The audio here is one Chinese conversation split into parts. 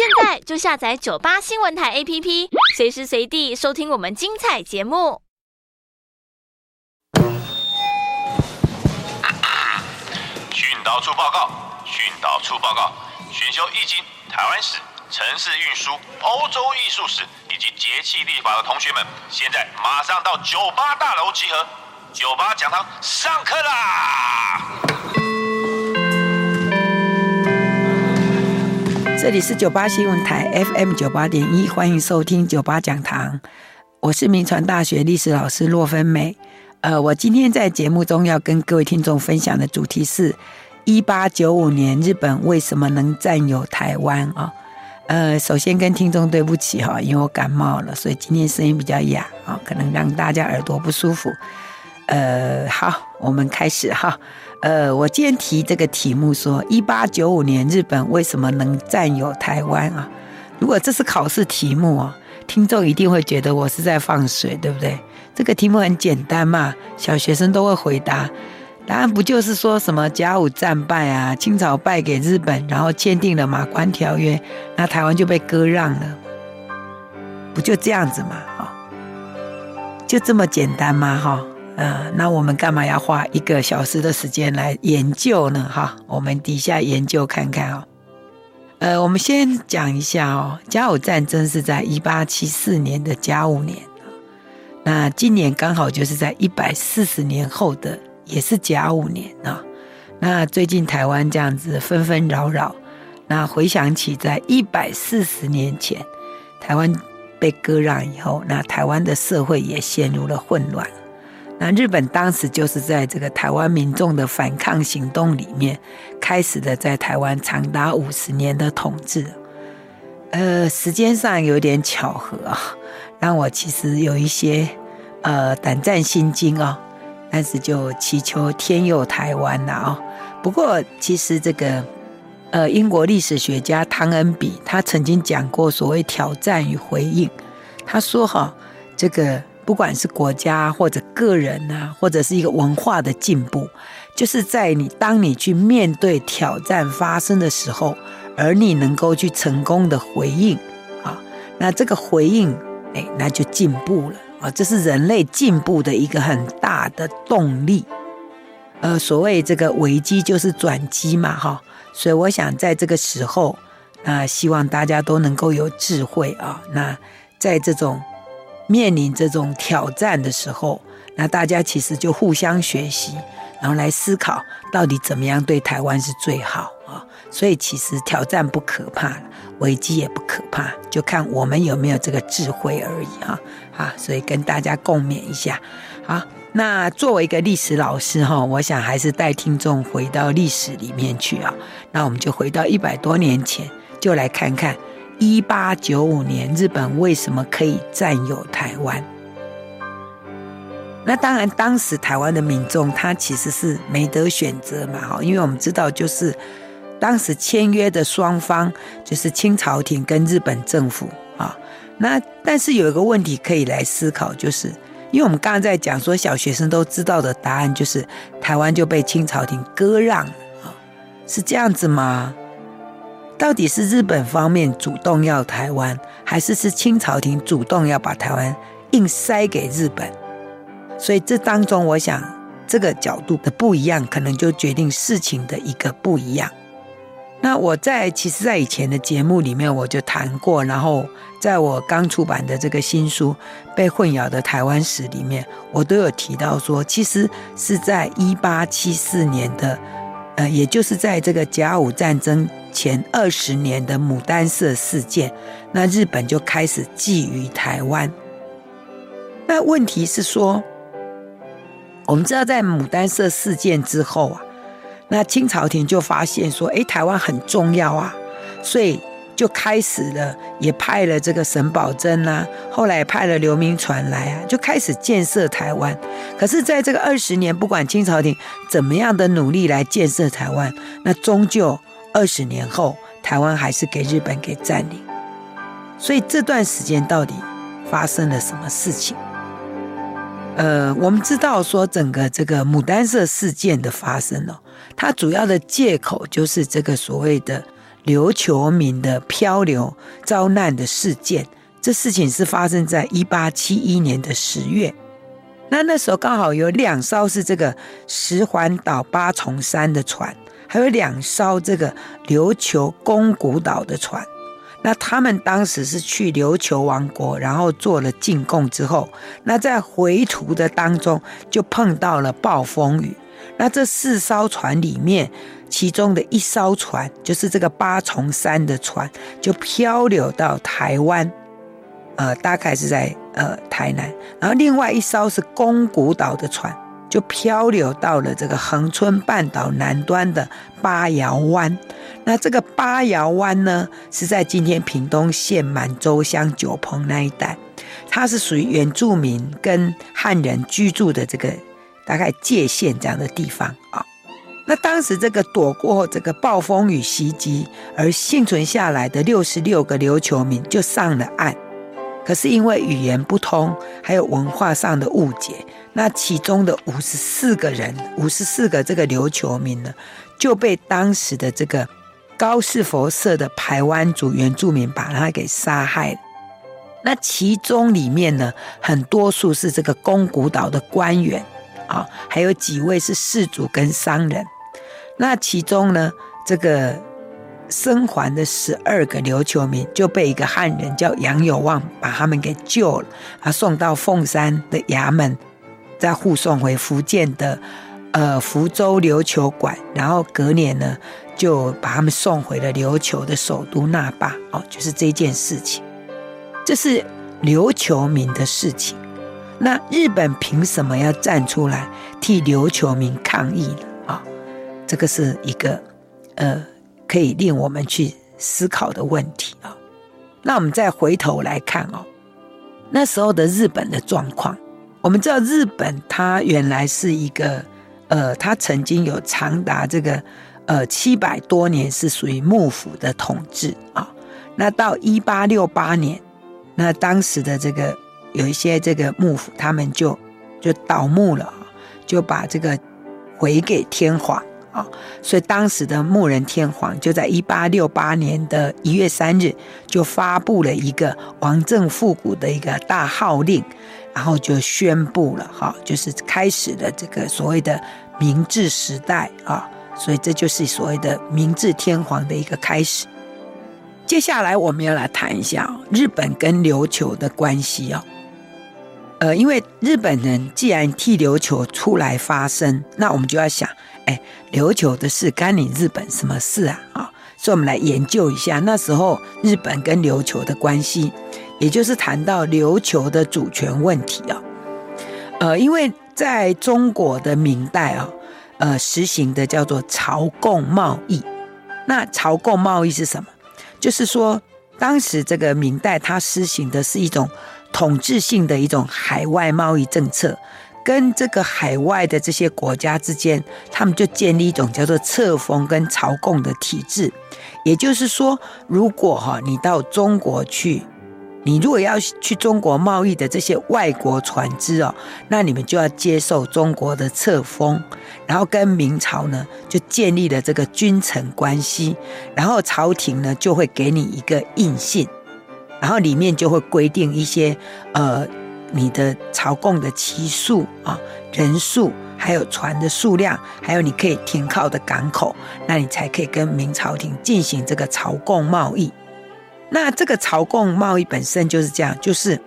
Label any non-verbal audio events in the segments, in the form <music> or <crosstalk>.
现在就下载九八新闻台 APP，随时随地收听我们精彩节目。训导处报告，训导处报告，选修易经、台湾史、城市运输、欧洲艺术史以及节气历法的同学们，现在马上到九八大楼集合，九八讲堂上课啦！这里是九八新闻台 FM 九八点一，欢迎收听九八讲堂。我是铭传大学历史老师骆芬美。呃，我今天在节目中要跟各位听众分享的主题是：一八九五年日本为什么能占有台湾啊？呃，首先跟听众对不起哈，因为我感冒了，所以今天声音比较哑啊，可能让大家耳朵不舒服。呃，好，我们开始哈。呃，我今天提这个题目说，一八九五年日本为什么能占有台湾啊？如果这是考试题目啊，听众一定会觉得我是在放水，对不对？这个题目很简单嘛，小学生都会回答。答案不就是说什么甲午战败啊，清朝败给日本，然后签订了马关条约，那台湾就被割让了，不就这样子嘛？哈，就这么简单吗？哈。呃，那我们干嘛要花一个小时的时间来研究呢？哈，我们底下研究看看哦。呃，我们先讲一下哦，甲午战争是在一八七四年的甲午年，那今年刚好就是在一百四十年后的，也是甲午年啊。那最近台湾这样子纷纷扰扰，那回想起在一百四十年前，台湾被割让以后，那台湾的社会也陷入了混乱。那日本当时就是在这个台湾民众的反抗行动里面，开始的在台湾长达五十年的统治。呃，时间上有点巧合啊，让我其实有一些呃胆战心惊啊。但是就祈求天佑台湾了啊。不过其实这个呃英国历史学家汤恩比他曾经讲过所谓挑战与回应，他说哈这个。不管是国家或者个人啊，或者是一个文化的进步，就是在你当你去面对挑战发生的时候，而你能够去成功的回应啊，那这个回应，哎，那就进步了啊，这是人类进步的一个很大的动力。呃，所谓这个危机就是转机嘛，哈，所以我想在这个时候，那希望大家都能够有智慧啊，那在这种。面临这种挑战的时候，那大家其实就互相学习，然后来思考到底怎么样对台湾是最好啊。所以其实挑战不可怕，危机也不可怕，就看我们有没有这个智慧而已啊。啊，所以跟大家共勉一下。好，那作为一个历史老师哈，我想还是带听众回到历史里面去啊。那我们就回到一百多年前，就来看看。一八九五年，日本为什么可以占有台湾？那当然，当时台湾的民众他其实是没得选择嘛，哈，因为我们知道，就是当时签约的双方就是清朝廷跟日本政府啊。那但是有一个问题可以来思考，就是因为我们刚刚在讲说，小学生都知道的答案就是台湾就被清朝廷割让啊，是这样子吗？到底是日本方面主动要台湾，还是是清朝廷主动要把台湾硬塞给日本？所以这当中，我想这个角度的不一样，可能就决定事情的一个不一样。那我在其实，在以前的节目里面我就谈过，然后在我刚出版的这个新书《被混淆的台湾史》里面，我都有提到说，其实是在一八七四年的，呃，也就是在这个甲午战争。前二十年的牡丹社事件，那日本就开始觊觎台湾。那问题是说，我们知道在牡丹社事件之后啊，那清朝廷就发现说，哎，台湾很重要啊，所以就开始了，也派了这个沈葆桢啊，后来也派了刘铭传来啊，就开始建设台湾。可是，在这个二十年，不管清朝廷怎么样的努力来建设台湾，那终究。二十年后，台湾还是给日本给占领，所以这段时间到底发生了什么事情？呃，我们知道说整个这个牡丹社事件的发生哦，它主要的借口就是这个所谓的琉球民的漂流遭难的事件。这事情是发生在一八七一年的十月。那那时候刚好有两艘是这个石环岛八重山的船，还有两艘这个琉球宫古岛的船。那他们当时是去琉球王国，然后做了进贡之后，那在回途的当中就碰到了暴风雨。那这四艘船里面，其中的一艘船就是这个八重山的船，就漂流到台湾，呃，大概是在呃台南。然后另外一艘是宫古岛的船，就漂流到了这个恒春半岛南端的八瑶湾。那这个八瑶湾呢，是在今天屏东县满洲乡九鹏那一带，它是属于原住民跟汉人居住的这个。大概界限这样的地方啊，那当时这个躲过这个暴风雨袭击而幸存下来的六十六个琉球民就上了岸，可是因为语言不通，还有文化上的误解，那其中的五十四个人，五十四个这个琉球民呢，就被当时的这个高士佛社的排湾族原住民把他给杀害了。那其中里面呢，很多数是这个宫古岛的官员。啊，还有几位是士族跟商人，那其中呢，这个生还的十二个琉球民就被一个汉人叫杨有望把他们给救了，啊，送到凤山的衙门，再护送回福建的呃福州琉球馆，然后隔年呢就把他们送回了琉球的首都那霸。哦，就是这件事情，这是琉球民的事情。那日本凭什么要站出来替琉球民抗议呢？啊，这个是一个呃可以令我们去思考的问题啊。那我们再回头来看哦，那时候的日本的状况，我们知道日本它原来是一个呃，它曾经有长达这个呃七百多年是属于幕府的统治啊。那到一八六八年，那当时的这个。有一些这个幕府，他们就就倒幕了，就把这个回给天皇啊，所以当时的木仁天皇就在一八六八年的一月三日就发布了一个王政复古的一个大号令，然后就宣布了哈，就是开始了这个所谓的明治时代啊，所以这就是所谓的明治天皇的一个开始。接下来我们要来谈一下日本跟琉球的关系哦。呃，因为日本人既然替琉球出来发声，那我们就要想，哎，琉球的事干你日本什么事啊？啊，所以我们来研究一下那时候日本跟琉球的关系，也就是谈到琉球的主权问题啊。呃，因为在中国的明代啊，呃，实行的叫做朝贡贸易。那朝贡贸易是什么？就是说，当时这个明代它实行的是一种。统治性的一种海外贸易政策，跟这个海外的这些国家之间，他们就建立一种叫做册封跟朝贡的体制。也就是说，如果哈你到中国去，你如果要去中国贸易的这些外国船只哦，那你们就要接受中国的册封，然后跟明朝呢就建立了这个君臣关系，然后朝廷呢就会给你一个印信。然后里面就会规定一些，呃，你的朝贡的期数啊、人数，还有船的数量，还有你可以停靠的港口，那你才可以跟明朝廷进行这个朝贡贸易。那这个朝贡贸易本身就是这样，就是。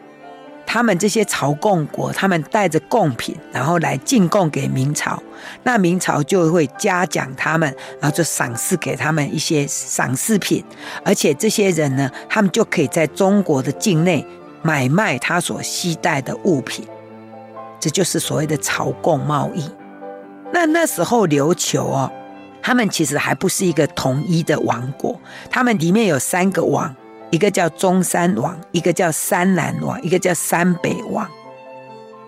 他们这些朝贡国，他们带着贡品，然后来进贡给明朝，那明朝就会嘉奖他们，然后就赏赐给他们一些赏赐品，而且这些人呢，他们就可以在中国的境内买卖他所携带的物品，这就是所谓的朝贡贸易。那那时候琉球哦，他们其实还不是一个统一的王国，他们里面有三个王。一个叫中山王，一个叫山南王，一个叫山北王。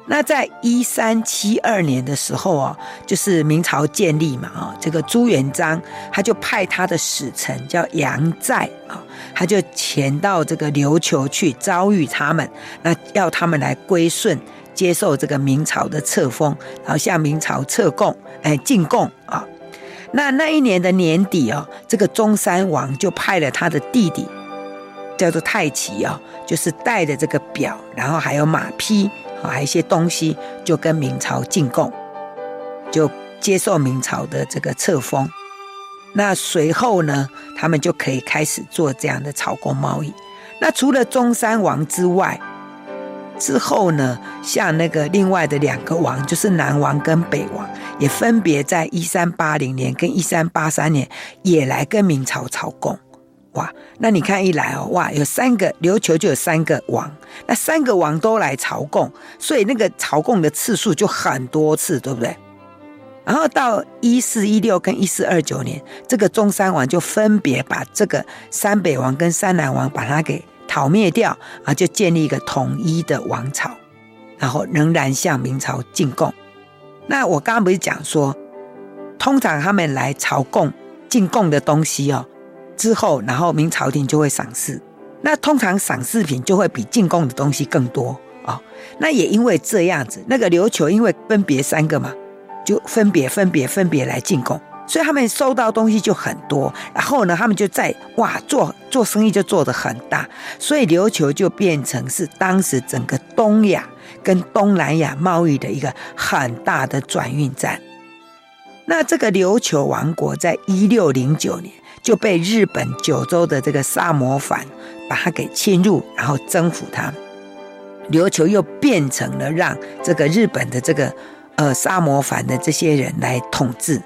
那在一三七二年的时候啊，就是明朝建立嘛啊，这个朱元璋他就派他的使臣叫杨载啊，他就前到这个琉球去遭遇他们，那要他们来归顺，接受这个明朝的册封，然后向明朝撤贡，哎进贡啊。那那一年的年底哦，这个中山王就派了他的弟弟，叫做太奇哦，就是带着这个表，然后还有马匹，还有一些东西，就跟明朝进贡，就接受明朝的这个册封。那随后呢，他们就可以开始做这样的朝贡贸易。那除了中山王之外，之后呢，像那个另外的两个王，就是南王跟北王，也分别在一三八零年跟一三八三年也来跟明朝朝贡。哇，那你看一来哦，哇，有三个琉球就有三个王，那三个王都来朝贡，所以那个朝贡的次数就很多次，对不对？然后到一四一六跟一四二九年，这个中山王就分别把这个三北王跟三南王把它给讨灭掉啊，就建立一个统一的王朝，然后仍然向明朝进贡。那我刚刚不是讲说，通常他们来朝贡进贡的东西哦，之后然后明朝廷就会赏赐，那通常赏赐品就会比进贡的东西更多啊、哦。那也因为这样子，那个琉球因为分别三个嘛。就分别、分别、分别来进贡，所以他们收到东西就很多。然后呢，他们就在哇做做生意就做得很大，所以琉球就变成是当时整个东亚跟东南亚贸易的一个很大的转运站。那这个琉球王国在一六零九年就被日本九州的这个萨摩藩把它给侵入，然后征服它，琉球又变成了让这个日本的这个。呃，萨摩藩的这些人来统治，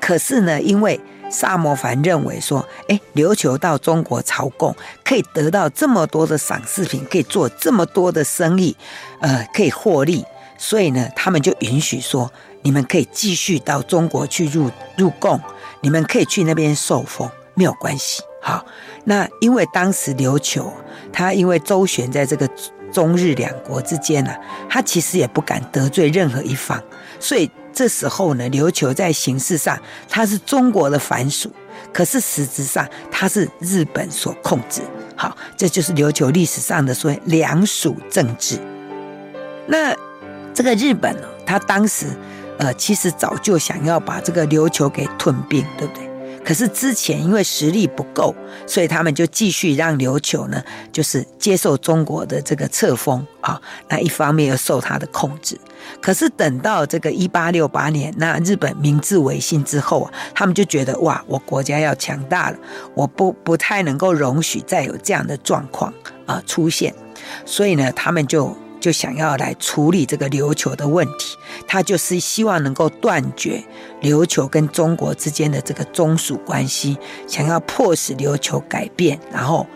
可是呢，因为萨摩藩认为说，哎，琉球到中国朝贡可以得到这么多的赏赐品，可以做这么多的生意，呃，可以获利，所以呢，他们就允许说，你们可以继续到中国去入入贡，你们可以去那边受封，没有关系。好，那因为当时琉球，他因为周旋在这个。中日两国之间呢、啊，他其实也不敢得罪任何一方，所以这时候呢，琉球在形式上它是中国的藩属，可是实质上它是日本所控制。好，这就是琉球历史上的所谓两属政治。那这个日本呢，他当时呃，其实早就想要把这个琉球给吞并，对不对？可是之前因为实力不够，所以他们就继续让琉球呢，就是接受中国的这个册封啊。那一方面又受他的控制。可是等到这个一八六八年，那日本明治维新之后啊，他们就觉得哇，我国家要强大了，我不不太能够容许再有这样的状况啊出现，所以呢，他们就。就想要来处理这个琉球的问题，他就是希望能够断绝琉球跟中国之间的这个宗属关系，想要迫使琉球改变，然后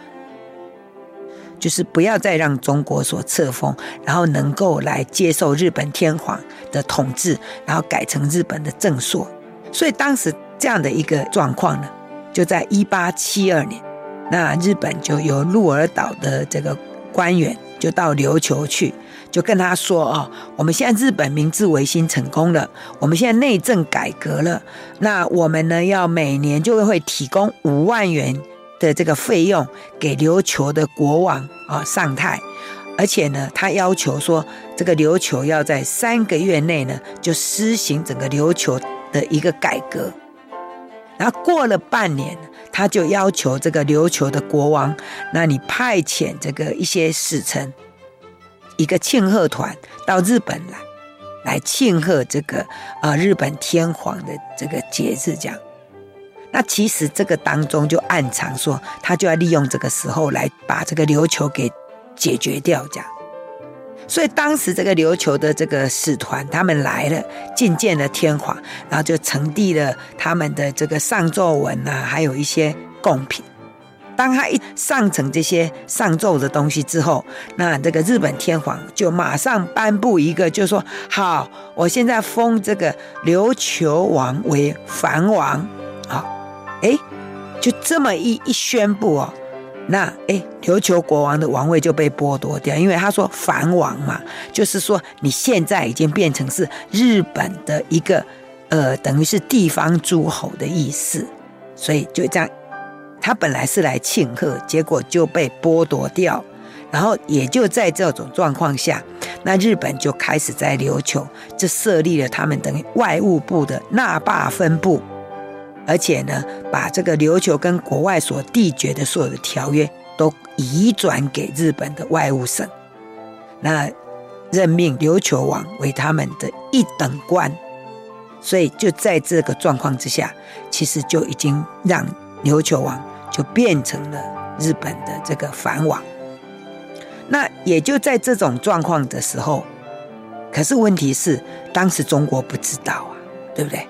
就是不要再让中国所册封，然后能够来接受日本天皇的统治，然后改成日本的正朔。所以当时这样的一个状况呢，就在一八七二年，那日本就由鹿儿岛的这个官员。就到琉球去，就跟他说：“哦，我们现在日本明治维新成功了，我们现在内政改革了，那我们呢要每年就会提供五万元的这个费用给琉球的国王啊上泰，而且呢，他要求说这个琉球要在三个月内呢就施行整个琉球的一个改革，然后过了半年。”他就要求这个琉球的国王，那你派遣这个一些使臣，一个庆贺团到日本来，来庆贺这个呃日本天皇的这个节日，这样。那其实这个当中就暗藏说，他就要利用这个时候来把这个琉球给解决掉，这样。所以当时这个琉球的这个使团，他们来了，觐见了天皇，然后就呈递了他们的这个上奏文啊，还有一些贡品。当他一上呈这些上奏的东西之后，那这个日本天皇就马上颁布一个，就说：“好，我现在封这个琉球王为藩王。”好，哎，就这么一一宣布哦。那诶，琉球国王的王位就被剥夺掉，因为他说藩王嘛，就是说你现在已经变成是日本的一个，呃，等于是地方诸侯的意思，所以就这样，他本来是来庆贺，结果就被剥夺掉，然后也就在这种状况下，那日本就开始在琉球就设立了他们等于外务部的那霸分部，而且呢，把这个琉球跟国外所缔结的所有的条约都移转给日本的外务省，那任命琉球王为他们的一等官，所以就在这个状况之下，其实就已经让琉球王就变成了日本的这个藩王。那也就在这种状况的时候，可是问题是，当时中国不知道啊，对不对？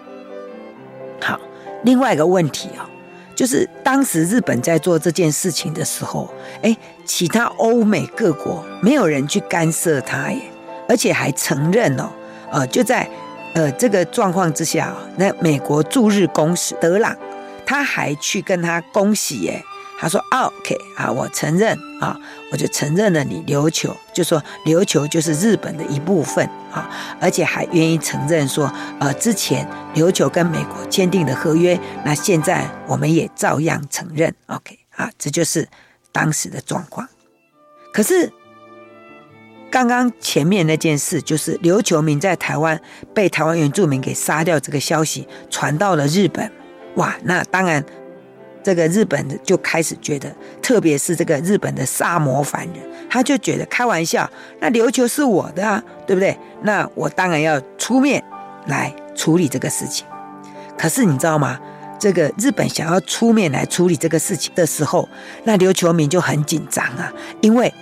另外一个问题啊，就是当时日本在做这件事情的时候，哎，其他欧美各国没有人去干涉他耶，而且还承认哦，呃，就在呃这个状况之下，那美国驻日公使德朗，他还去跟他恭喜耶。他说：“OK 啊，我承认啊，我就承认了你琉球，就说琉球就是日本的一部分啊，而且还愿意承认说，呃，之前琉球跟美国签订的合约，那现在我们也照样承认。OK 啊，这就是当时的状况。可是刚刚前面那件事，就是琉球民在台湾被台湾原住民给杀掉这个消息传到了日本，哇，那当然。”这个日本的就开始觉得，特别是这个日本的萨摩凡人，他就觉得开玩笑，那琉球是我的啊，对不对？那我当然要出面来处理这个事情。可是你知道吗？这个日本想要出面来处理这个事情的时候，那琉球民就很紧张啊，因为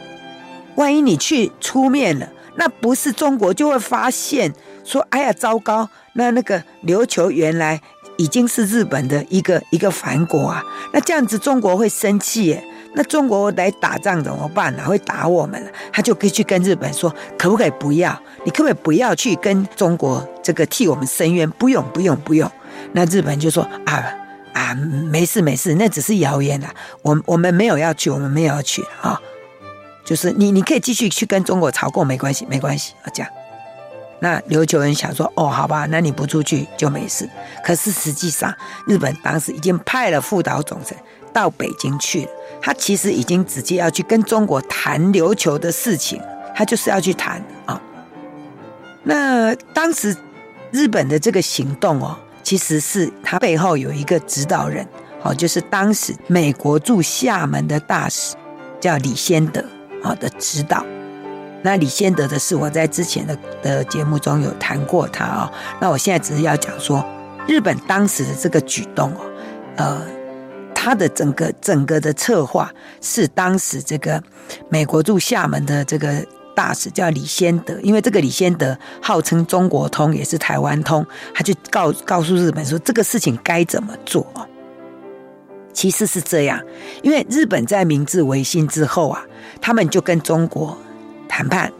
万一你去出面了，那不是中国就会发现说，哎呀，糟糕，那那个琉球原来。已经是日本的一个一个藩国啊，那这样子中国会生气耶。那中国来打仗怎么办呢？会打我们，他就可以去跟日本说，可不可以不要？你可不可以不要去跟中国这个替我们伸冤？不用不用不用。那日本就说啊啊，没事没事，那只是谣言啊。我我们没有要去，我们没有要去啊。就是你你可以继续去跟中国朝贡，没关系没关系啊，这样。那琉球人想说：“哦，好吧，那你不出去就没事。”可是实际上，日本当时已经派了副岛总裁到北京去了。他其实已经直接要去跟中国谈琉球的事情，他就是要去谈啊。那当时日本的这个行动哦，其实是他背后有一个指导人，哦，就是当时美国驻厦门的大使叫李先德啊的指导。那李先德的事，我在之前的的节目中有谈过他啊。那我现在只是要讲说，日本当时的这个举动哦，呃，他的整个整个的策划是当时这个美国驻厦门的这个大使叫李先德，因为这个李先德号称中国通，也是台湾通，他就告告诉日本说这个事情该怎么做。其实是这样，因为日本在明治维新之后啊，他们就跟中国。谈判，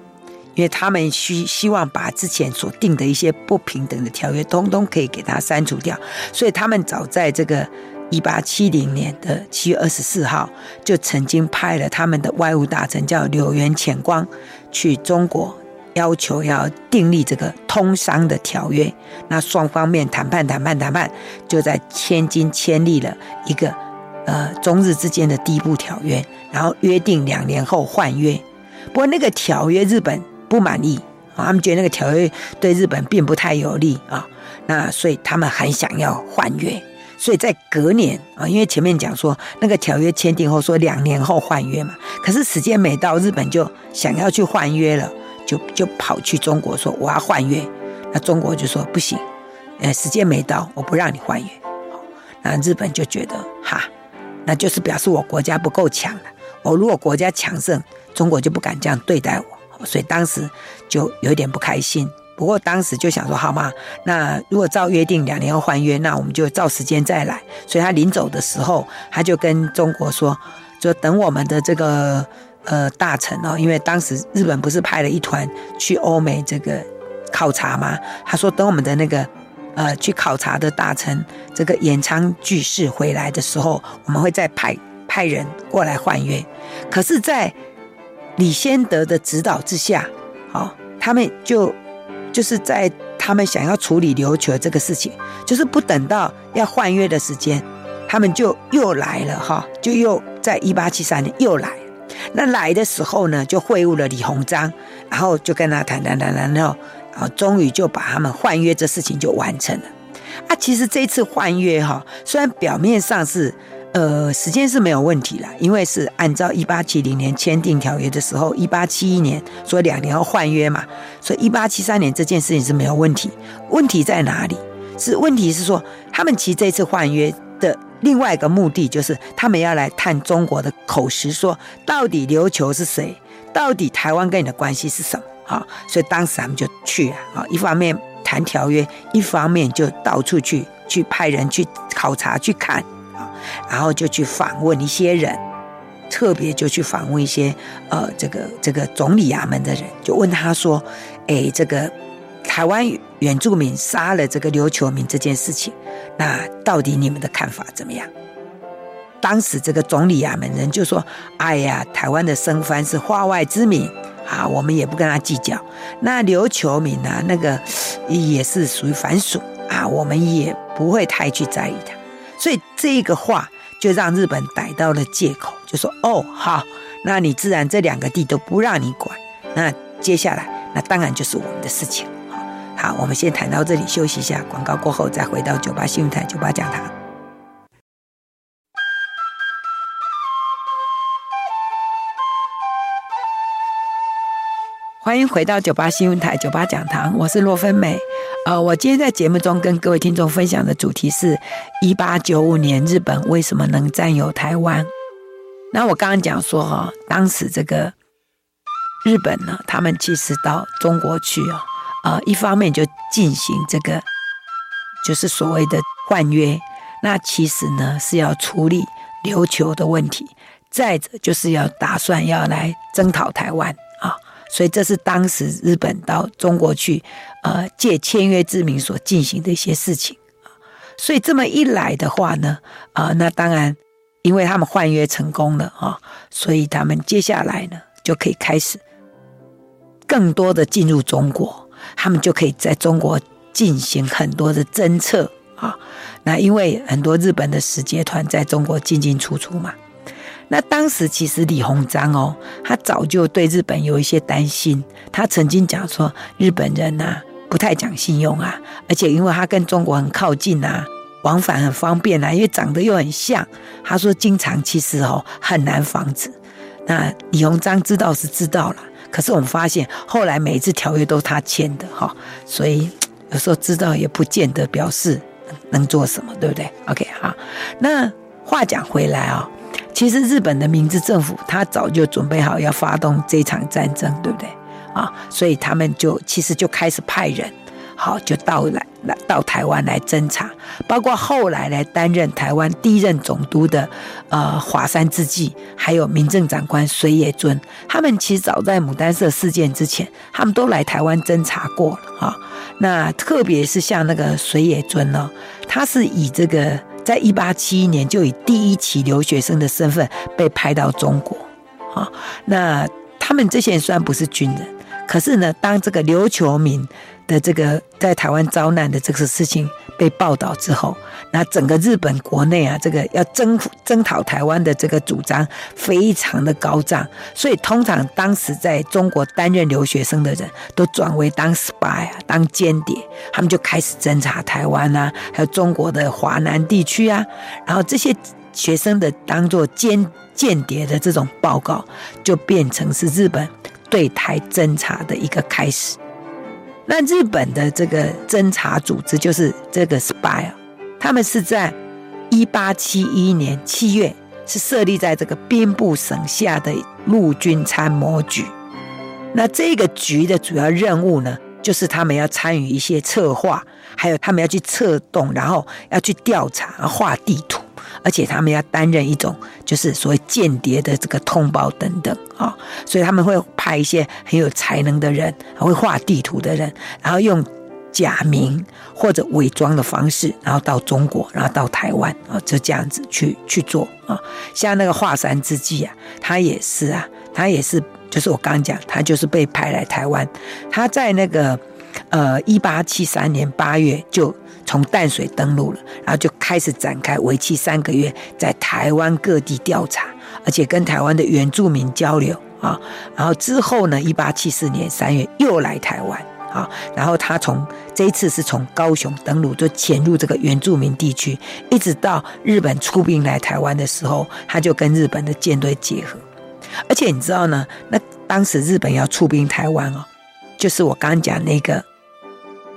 因为他们需希望把之前所定的一些不平等的条约，通通可以给他删除掉，所以他们早在这个一八七零年的七月二十四号，就曾经派了他们的外务大臣叫柳原潜光去中国，要求要订立这个通商的条约。那双方面谈判谈判谈判，就在天津签立了一个呃中日之间的第一步条约，然后约定两年后换约。不过那个条约日本不满意啊，他们觉得那个条约对日本并不太有利啊，那所以他们很想要换约，所以在隔年啊，因为前面讲说那个条约签订后说两年后换约嘛，可是时间没到，日本就想要去换约了，就就跑去中国说我要换约，那中国就说不行，呃，时间没到，我不让你换约，那日本就觉得哈，那就是表示我国家不够强了，我如果国家强盛。中国就不敢这样对待我，所以当时就有点不开心。不过当时就想说，好吗？那如果照约定两年后换约，那我们就照时间再来。所以他临走的时候，他就跟中国说，就等我们的这个呃大臣哦，因为当时日本不是派了一团去欧美这个考察吗？他说等我们的那个呃去考察的大臣这个岩仓具视回来的时候，我们会再派派人过来换约。可是，在李先德的指导之下，好，他们就就是在他们想要处理琉球这个事情，就是不等到要换约的时间，他们就又来了哈，就又在一八七三年又来。那来的时候呢，就会晤了李鸿章，然后就跟他谈谈谈谈，然后啊，终于就把他们换约这事情就完成了。啊，其实这次换约哈，虽然表面上是呃时间是没有问题啦，因为是按照一八七零年签订条约的时候，一八七一年说两年要换约嘛，所以一八七三年这件事情是没有问题。问题在哪里？是问题是说他们其实这次换约的另外一个目的就是他们要来探中国的口实，说到底琉球是谁？到底台湾跟你的关系是什么？啊，所以当时他们就去啊，啊一方面谈条约，一方面就到处去去派人去考察去看，然后就去访问一些人，特别就去访问一些呃这个这个总理衙门的人，就问他说，哎，这个台湾原住民杀了这个琉球民这件事情，那到底你们的看法怎么样？当时这个总理衙门人就说，哎呀，台湾的生番是化外之民。啊，我们也不跟他计较。那琉球民啊，那个也是属于藩属啊，我们也不会太去在意他。所以这个话就让日本逮到了借口，就说：“哦，好，那你自然这两个地都不让你管。那接下来，那当然就是我们的事情。”好，我们先谈到这里，休息一下，广告过后再回到九八新闻台九八讲堂。欢迎回到九八新闻台九八讲堂，我是洛芬美。呃，我今天在节目中跟各位听众分享的主题是：一八九五年日本为什么能占有台湾？那我刚刚讲说哈，当时这个日本呢，他们其实到中国去哦，呃，一方面就进行这个就是所谓的换约，那其实呢是要处理琉球的问题，再者就是要打算要来征讨台湾。所以这是当时日本到中国去，呃，借签约之名所进行的一些事情。所以这么一来的话呢，啊、那当然，因为他们换约成功了啊，所以他们接下来呢就可以开始更多的进入中国，他们就可以在中国进行很多的侦测啊。那因为很多日本的使节团在中国进进出出嘛。那当时其实李鸿章哦，他早就对日本有一些担心。他曾经讲说，日本人呐、啊、不太讲信用啊，而且因为他跟中国很靠近啊，往返很方便啊，因为长得又很像。他说经常其实哦很难防止。那李鸿章知道是知道了，可是我们发现后来每一次条约都他签的哈，所以有时候知道也不见得表示能做什么，对不对？OK 好，那话讲回来啊、哦。其实日本的明治政府，他早就准备好要发动这场战争，对不对？啊，所以他们就其实就开始派人，好，就到来来到台湾来侦查，包括后来来担任台湾第一任总督的呃华山资纪，还有民政长官水野尊，他们其实早在牡丹社事件之前，他们都来台湾侦查过了啊。那特别是像那个水野尊呢，他是以这个。在一八七一年，就以第一期留学生的身份被派到中国，啊，那他们这些人虽然不是军人，可是呢，当这个琉球民的这个在台湾遭难的这个事情。被报道之后，那整个日本国内啊，这个要征征讨台湾的这个主张非常的高涨，所以通常当时在中国担任留学生的人都转为当 spy 啊，当间谍，他们就开始侦查台湾啊，还有中国的华南地区啊，然后这些学生的当做间间谍的这种报告，就变成是日本对台侦查的一个开始。那日本的这个侦察组织就是这个 spy，他们是在一八七一年七月是设立在这个兵部省下的陆军参谋局。那这个局的主要任务呢，就是他们要参与一些策划，还有他们要去策动，然后要去调查、画地图。而且他们要担任一种就是所谓间谍的这个通报等等啊，所以他们会派一些很有才能的人，会画地图的人，然后用假名或者伪装的方式，然后到中国，然后到台湾啊，就这样子去去做啊。像那个华山之计啊，他也是啊，他也是，就是我刚刚讲，他就是被派来台湾，他在那个呃一八七三年八月就。从淡水登陆了，然后就开始展开为期三个月，在台湾各地调查，而且跟台湾的原住民交流啊。然后之后呢，一八七四年三月又来台湾啊，然后他从这一次是从高雄登陆，就潜入这个原住民地区，一直到日本出兵来台湾的时候，他就跟日本的舰队结合。而且你知道呢，那当时日本要出兵台湾哦，就是我刚刚讲那个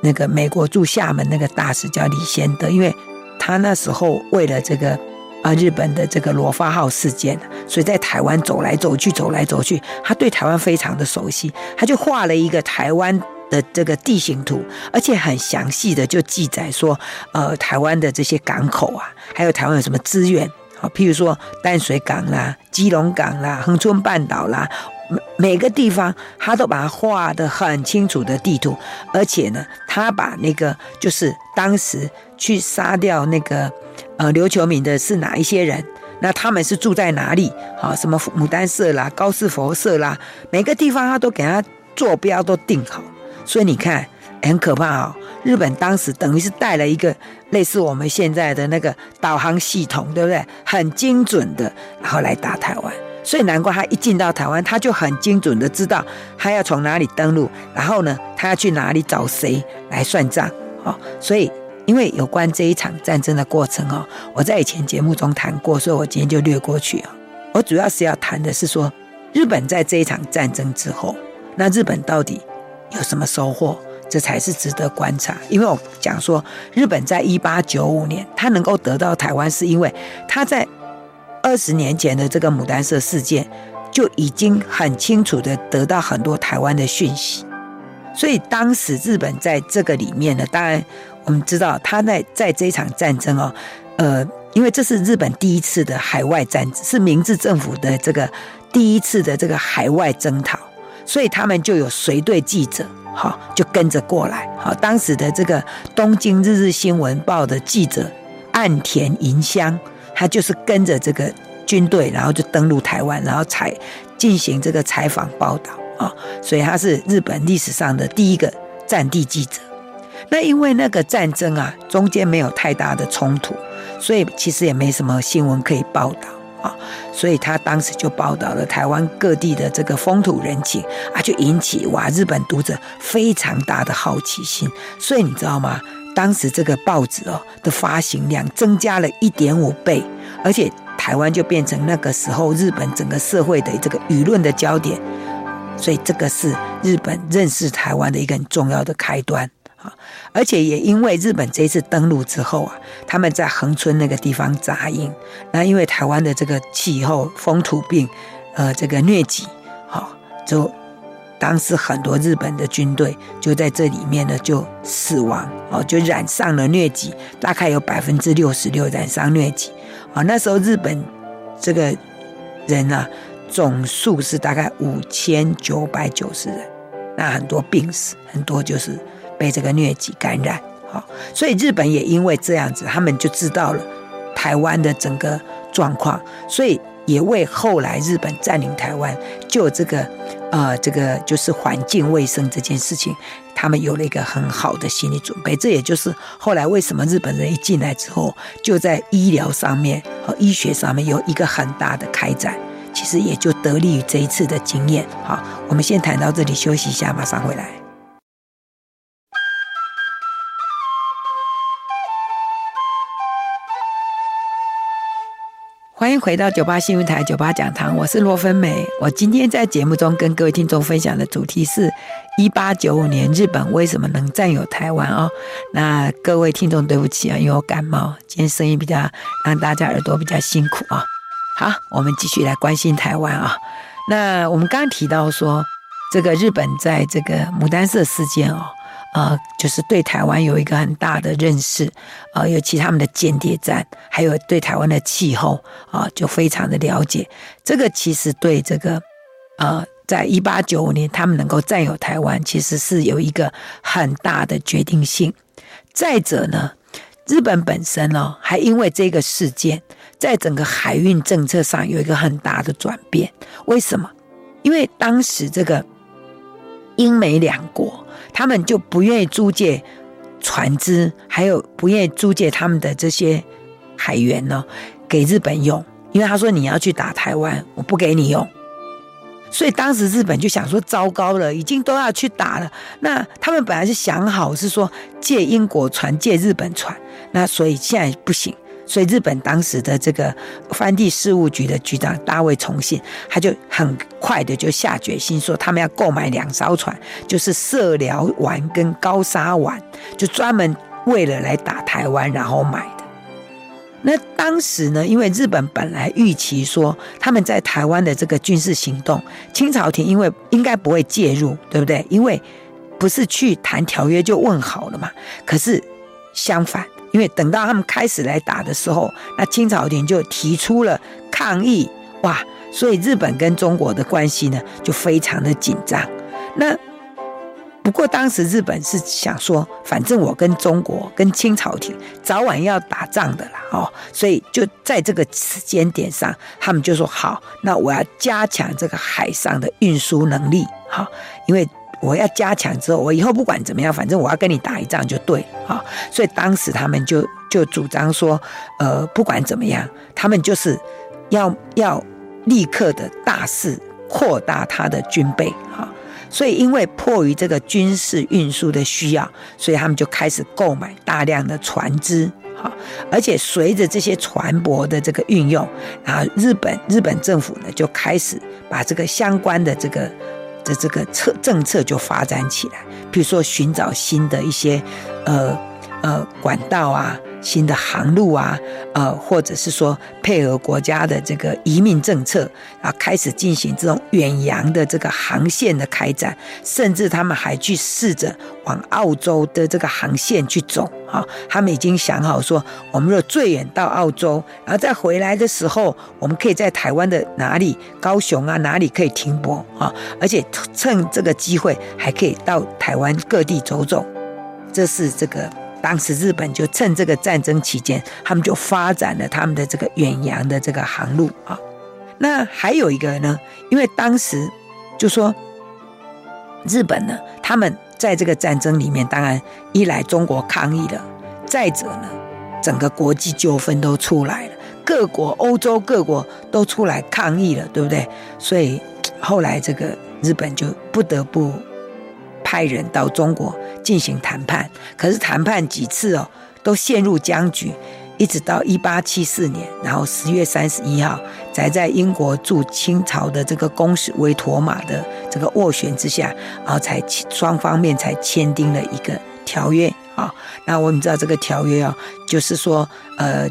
那个美国驻厦门那个大使叫李先德，因为他那时候为了这个。啊，日本的这个罗发号事件，所以在台湾走来走去，走来走去，他对台湾非常的熟悉，他就画了一个台湾的这个地形图，而且很详细的就记载说，呃，台湾的这些港口啊，还有台湾有什么资源，啊，譬如说淡水港啦、基隆港啦、恒春半岛啦，每每个地方他都把它画的很清楚的地图，而且呢，他把那个就是当时去杀掉那个。呃，琉球民的是哪一些人？那他们是住在哪里？好，什么牡丹社啦、高士佛社啦，每个地方他都给他坐标都定好。所以你看，很可怕哦。日本当时等于是带了一个类似我们现在的那个导航系统，对不对？很精准的，然后来打台湾。所以难怪他一进到台湾，他就很精准的知道他要从哪里登陆，然后呢，他要去哪里找谁来算账。好，所以。因为有关这一场战争的过程哦，我在以前节目中谈过，所以我今天就略过去啊。我主要是要谈的是说，日本在这一场战争之后，那日本到底有什么收获？这才是值得观察。因为我讲说，日本在一八九五年，他能够得到台湾，是因为他在二十年前的这个牡丹社事件就已经很清楚的得到很多台湾的讯息，所以当时日本在这个里面呢，当然。我们知道他在在这场战争哦，呃，因为这是日本第一次的海外战争，是明治政府的这个第一次的这个海外征讨，所以他们就有随队记者，哈，就跟着过来。好，当时的这个东京日日新闻报的记者岸田银香，他就是跟着这个军队，然后就登陆台湾，然后采进行这个采访报道啊，所以他是日本历史上的第一个战地记者。那因为那个战争啊，中间没有太大的冲突，所以其实也没什么新闻可以报道啊，所以他当时就报道了台湾各地的这个风土人情啊，就引起哇日本读者非常大的好奇心。所以你知道吗？当时这个报纸哦的发行量增加了一点五倍，而且台湾就变成那个时候日本整个社会的这个舆论的焦点。所以这个是日本认识台湾的一个很重要的开端啊。而且也因为日本这一次登陆之后啊，他们在恒村那个地方扎营，那因为台湾的这个气候、风土病，呃，这个疟疾，好，就当时很多日本的军队就在这里面呢就死亡，哦，就染上了疟疾，大概有百分之六十六染上疟疾，啊，那时候日本这个人啊总数是大概五千九百九十人，那很多病死，很多就是。被这个疟疾感染，好，所以日本也因为这样子，他们就知道了台湾的整个状况，所以也为后来日本占领台湾，就这个呃，这个就是环境卫生这件事情，他们有了一个很好的心理准备。这也就是后来为什么日本人一进来之后，就在医疗上面和医学上面有一个很大的开展，其实也就得力于这一次的经验。好，我们先谈到这里，休息一下，马上回来。欢迎回到九八新闻台九八讲堂，我是罗芬美。我今天在节目中跟各位听众分享的主题是：一八九五年日本为什么能占有台湾哦？那各位听众，对不起啊，因为我感冒，今天声音比较让大家耳朵比较辛苦啊。好，我们继续来关心台湾啊。那我们刚刚提到说，这个日本在这个牡丹社事件哦。呃，就是对台湾有一个很大的认识，呃，尤其他们的间谍战，还有对台湾的气候啊，就非常的了解。这个其实对这个，呃，在一八九五年他们能够占有台湾，其实是有一个很大的决定性。再者呢，日本本身呢，还因为这个事件，在整个海运政策上有一个很大的转变。为什么？因为当时这个英美两国。他们就不愿意租借船只，还有不愿意租借他们的这些海员呢，给日本用，因为他说你要去打台湾，我不给你用。所以当时日本就想说，糟糕了，已经都要去打了。那他们本来是想好是说借英国船，借日本船，那所以现在不行。所以日本当时的这个藩地事务局的局长大卫崇信，他就很快的就下决心说，他们要购买两艘船，就是社寮丸跟高砂丸，就专门为了来打台湾然后买的。那当时呢，因为日本本来预期说他们在台湾的这个军事行动，清朝廷因为应该不会介入，对不对？因为不是去谈条约就问好了嘛。可是相反，因为等到他们开始来打的时候，那清朝廷就提出了抗议，哇！所以日本跟中国的关系呢就非常的紧张。那不过当时日本是想说，反正我跟中国、跟清朝廷早晚要打仗的啦，哦，所以就在这个时间点上，他们就说好，那我要加强这个海上的运输能力，哈，因为我要加强之后，我以后不管怎么样，反正我要跟你打一仗就对，哈，所以当时他们就就主张说，呃，不管怎么样，他们就是要要立刻的大肆扩大他的军备，哈。所以，因为迫于这个军事运输的需要，所以他们就开始购买大量的船只，哈，而且随着这些船舶的这个运用，然后日本日本政府呢就开始把这个相关的这个的这个策政策就发展起来，比如说寻找新的一些呃呃管道啊。新的航路啊，呃，或者是说配合国家的这个移民政策啊，开始进行这种远洋的这个航线的开展，甚至他们还去试着往澳洲的这个航线去走啊。他们已经想好说，我们若最远到澳洲，然后再回来的时候，我们可以在台湾的哪里，高雄啊，哪里可以停泊啊，而且趁这个机会还可以到台湾各地走走。这是这个。当时日本就趁这个战争期间，他们就发展了他们的这个远洋的这个航路啊。那还有一个呢，因为当时就说日本呢，他们在这个战争里面，当然一来中国抗议了，再者呢，整个国际纠纷都出来了，各国欧洲各国都出来抗议了，对不对？所以后来这个日本就不得不。派人到中国进行谈判，可是谈判几次哦，都陷入僵局，一直到一八七四年，然后十月三十一号，才在英国驻清朝的这个公使维妥玛的这个斡旋之下，然后才双方面才签订了一个条约啊。那我们知道这个条约啊，就是说，呃，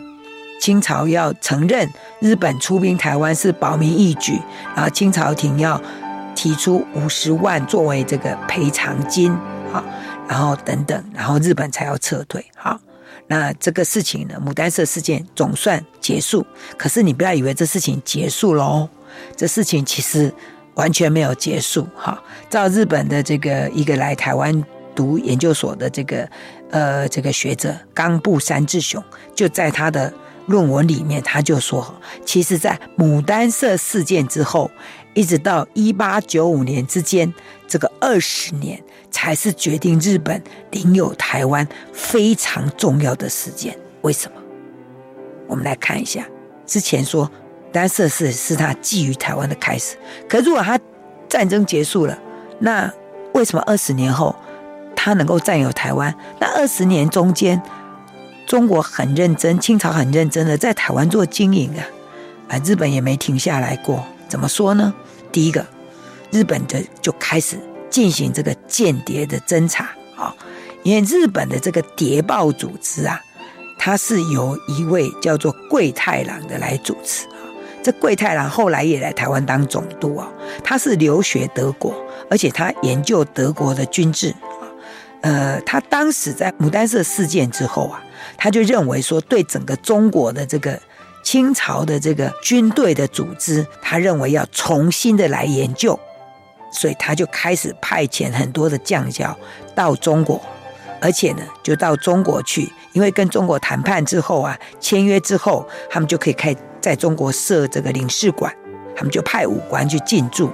清朝要承认日本出兵台湾是保民义举，然后清朝廷要。提出五十万作为这个赔偿金，啊，然后等等，然后日本才要撤退，好，那这个事情呢，牡丹社事件总算结束。可是你不要以为这事情结束喽，这事情其实完全没有结束，哈。照日本的这个一个来台湾读研究所的这个呃这个学者冈部三治雄，就在他的论文里面，他就说，其实，在牡丹社事件之后。一直到一八九五年之间，这个二十年才是决定日本领有台湾非常重要的时间。为什么？我们来看一下，之前说丹社是是他觊觎台湾的开始，可如果他战争结束了，那为什么二十年后他能够占有台湾？那二十年中间，中国很认真，清朝很认真的在台湾做经营啊，啊，日本也没停下来过。怎么说呢？第一个，日本的就开始进行这个间谍的侦查啊，因为日本的这个谍报组织啊，它是由一位叫做桂太郎的来主持啊。这桂太郎后来也来台湾当总督啊，他是留学德国，而且他研究德国的军制啊。呃，他当时在牡丹社事件之后啊，他就认为说，对整个中国的这个。清朝的这个军队的组织，他认为要重新的来研究，所以他就开始派遣很多的将校到中国，而且呢，就到中国去，因为跟中国谈判之后啊，签约之后，他们就可以开在中国设这个领事馆，他们就派武官去进驻，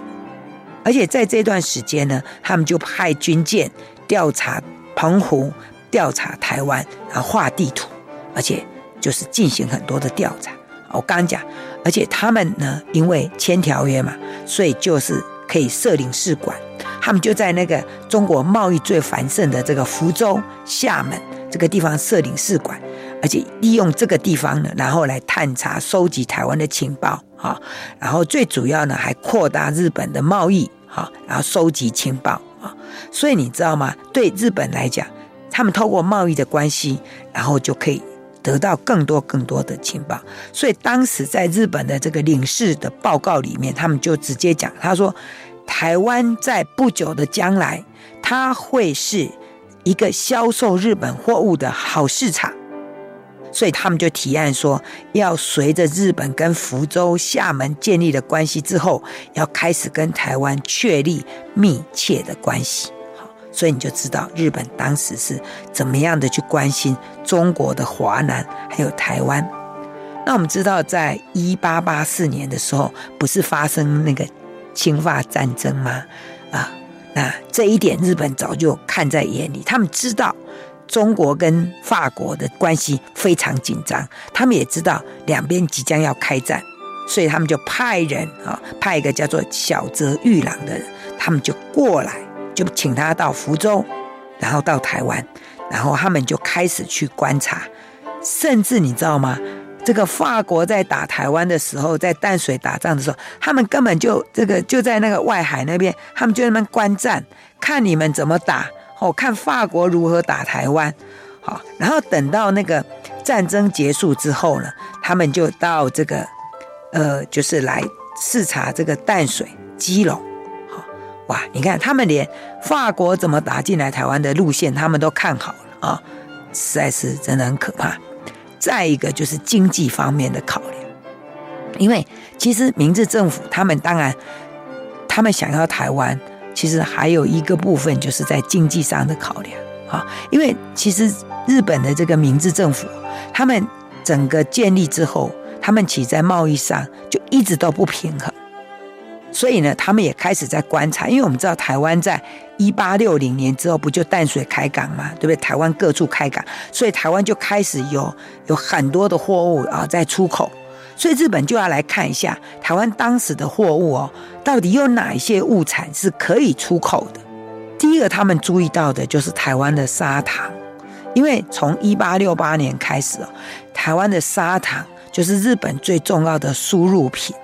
而且在这段时间呢，他们就派军舰调查澎湖，调查台湾，然后画地图，而且就是进行很多的调查。我刚讲，而且他们呢，因为签条约嘛，所以就是可以设领事馆。他们就在那个中国贸易最繁盛的这个福州、厦门这个地方设领事馆，而且利用这个地方呢，然后来探查、收集台湾的情报啊，然后最主要呢，还扩大日本的贸易哈，然后收集情报啊。所以你知道吗？对日本来讲，他们透过贸易的关系，然后就可以得到更多更多的情报。所以当时在日本的这个领事的报告里面，他们就直接讲，他说。台湾在不久的将来，它会是一个销售日本货物的好市场，所以他们就提案说，要随着日本跟福州、厦门建立了关系之后，要开始跟台湾确立密切的关系。所以你就知道日本当时是怎么样的去关心中国的华南还有台湾。那我们知道，在一八八四年的时候，不是发生那个。侵华战争吗？啊，那这一点日本早就看在眼里，他们知道中国跟法国的关系非常紧张，他们也知道两边即将要开战，所以他们就派人啊，派一个叫做小泽玉郎的人，他们就过来，就请他到福州，然后到台湾，然后他们就开始去观察，甚至你知道吗？这个法国在打台湾的时候，在淡水打仗的时候，他们根本就这个就在那个外海那边，他们就在那边观战，看你们怎么打，哦，看法国如何打台湾，好，然后等到那个战争结束之后呢，他们就到这个，呃，就是来视察这个淡水、基隆，哇，你看他们连法国怎么打进来台湾的路线，他们都看好了啊，实在是真的很可怕。再一个就是经济方面的考量，因为其实明治政府他们当然，他们想要台湾，其实还有一个部分就是在经济上的考量啊。因为其实日本的这个明治政府，他们整个建立之后，他们其实在贸易上就一直都不平衡。所以呢，他们也开始在观察，因为我们知道台湾在一八六零年之后不就淡水开港嘛，对不对？台湾各处开港，所以台湾就开始有有很多的货物啊在出口，所以日本就要来看一下台湾当时的货物哦，到底有哪一些物产是可以出口的。第一个，他们注意到的就是台湾的砂糖，因为从一八六八年开始哦，台湾的砂糖就是日本最重要的输入品。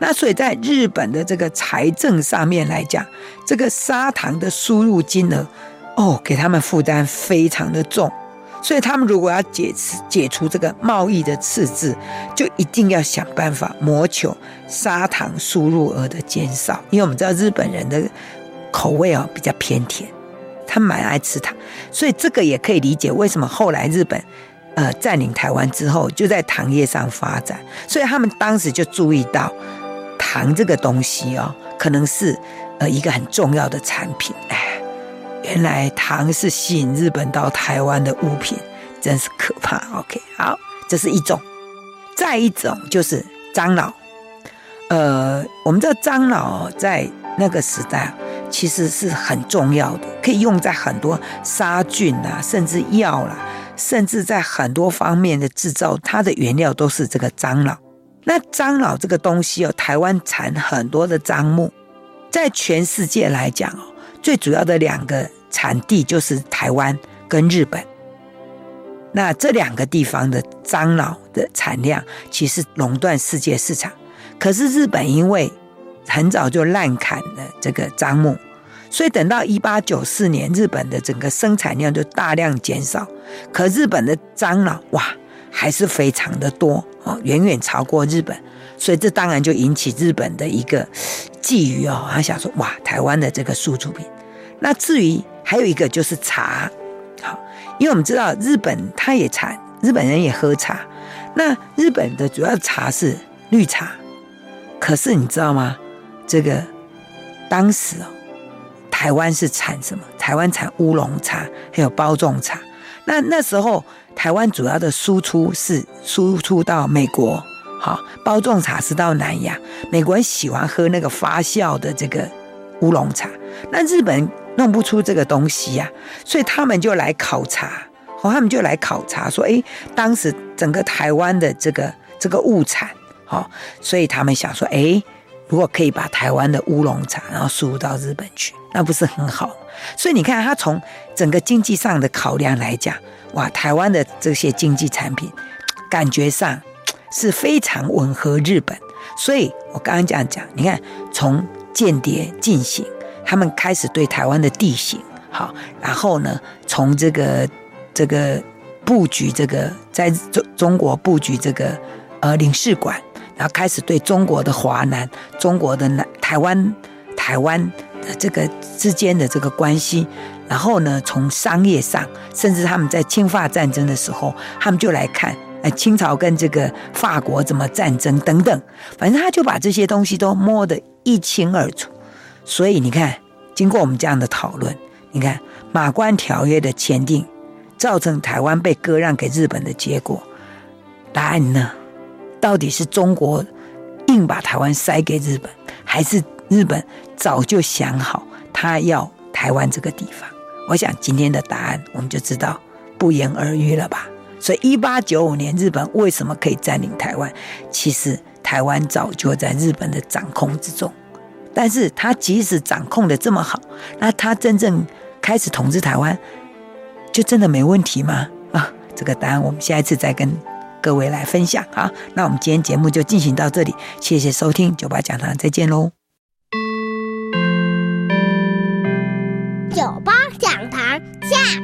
那所以在日本的这个财政上面来讲，这个砂糖的输入金额，哦，给他们负担非常的重，所以他们如果要解除解除这个贸易的赤字，就一定要想办法谋求砂糖输入额的减少，因为我们知道日本人的口味哦比较偏甜，他蛮爱吃糖，所以这个也可以理解为什么后来日本呃占领台湾之后就在糖业上发展，所以他们当时就注意到。糖这个东西哦，可能是呃一个很重要的产品。哎，原来糖是吸引日本到台湾的物品，真是可怕。OK，好，这是一种。再一种就是樟脑。呃，我们知道樟脑在那个时代其实是很重要的，可以用在很多杀菌啊，甚至药啦，甚至在很多方面的制造，它的原料都是这个樟脑。那樟脑这个东西哦，台湾产很多的樟木，在全世界来讲哦，最主要的两个产地就是台湾跟日本。那这两个地方的樟脑的产量其实垄断世界市场。可是日本因为很早就滥砍了这个樟木，所以等到一八九四年，日本的整个生产量就大量减少。可日本的樟脑哇，还是非常的多啊。远远超过日本，所以这当然就引起日本的一个觊觎哦。他想说，哇，台湾的这个输出品。那至于还有一个就是茶，好，因为我们知道日本它也产，日本人也喝茶。那日本的主要茶是绿茶，可是你知道吗？这个当时哦，台湾是产什么？台湾产乌龙茶，还有包种茶。那那时候。台湾主要的输出是输出到美国，好，包种茶是到南亚。美国人喜欢喝那个发酵的这个乌龙茶，那日本弄不出这个东西呀，所以他们就来考察，好，他们就来考察说，诶，当时整个台湾的这个这个物产，好，所以他们想说，诶，如果可以把台湾的乌龙茶然后输入到日本去，那不是很好？所以你看，他从整个经济上的考量来讲，哇，台湾的这些经济产品，<tsk> 感觉上 <tsk> 是非常吻合日本。所以我刚刚这样讲，你看，从间谍进行，他们开始对台湾的地形好，然后呢，从这个这个布局这个在中中国布局这个呃领事馆，然后开始对中国的华南、中国的南台湾、台湾这个之间的这个关系，然后呢，从商业上，甚至他们在侵华战争的时候，他们就来看。哎，清朝跟这个法国怎么战争等等，反正他就把这些东西都摸得一清二楚。所以你看，经过我们这样的讨论，你看马关条约的签订，造成台湾被割让给日本的结果，答案呢，到底是中国硬把台湾塞给日本，还是日本早就想好他要台湾这个地方？我想今天的答案我们就知道，不言而喻了吧。所以，一八九五年日本为什么可以占领台湾？其实台湾早就在日本的掌控之中。但是，他即使掌控得这么好，那他真正开始统治台湾，就真的没问题吗？<laughs> 啊，这个答案我们下一次再跟各位来分享。好，那我们今天节目就进行到这里，谢谢收听九八讲堂，再见喽。下。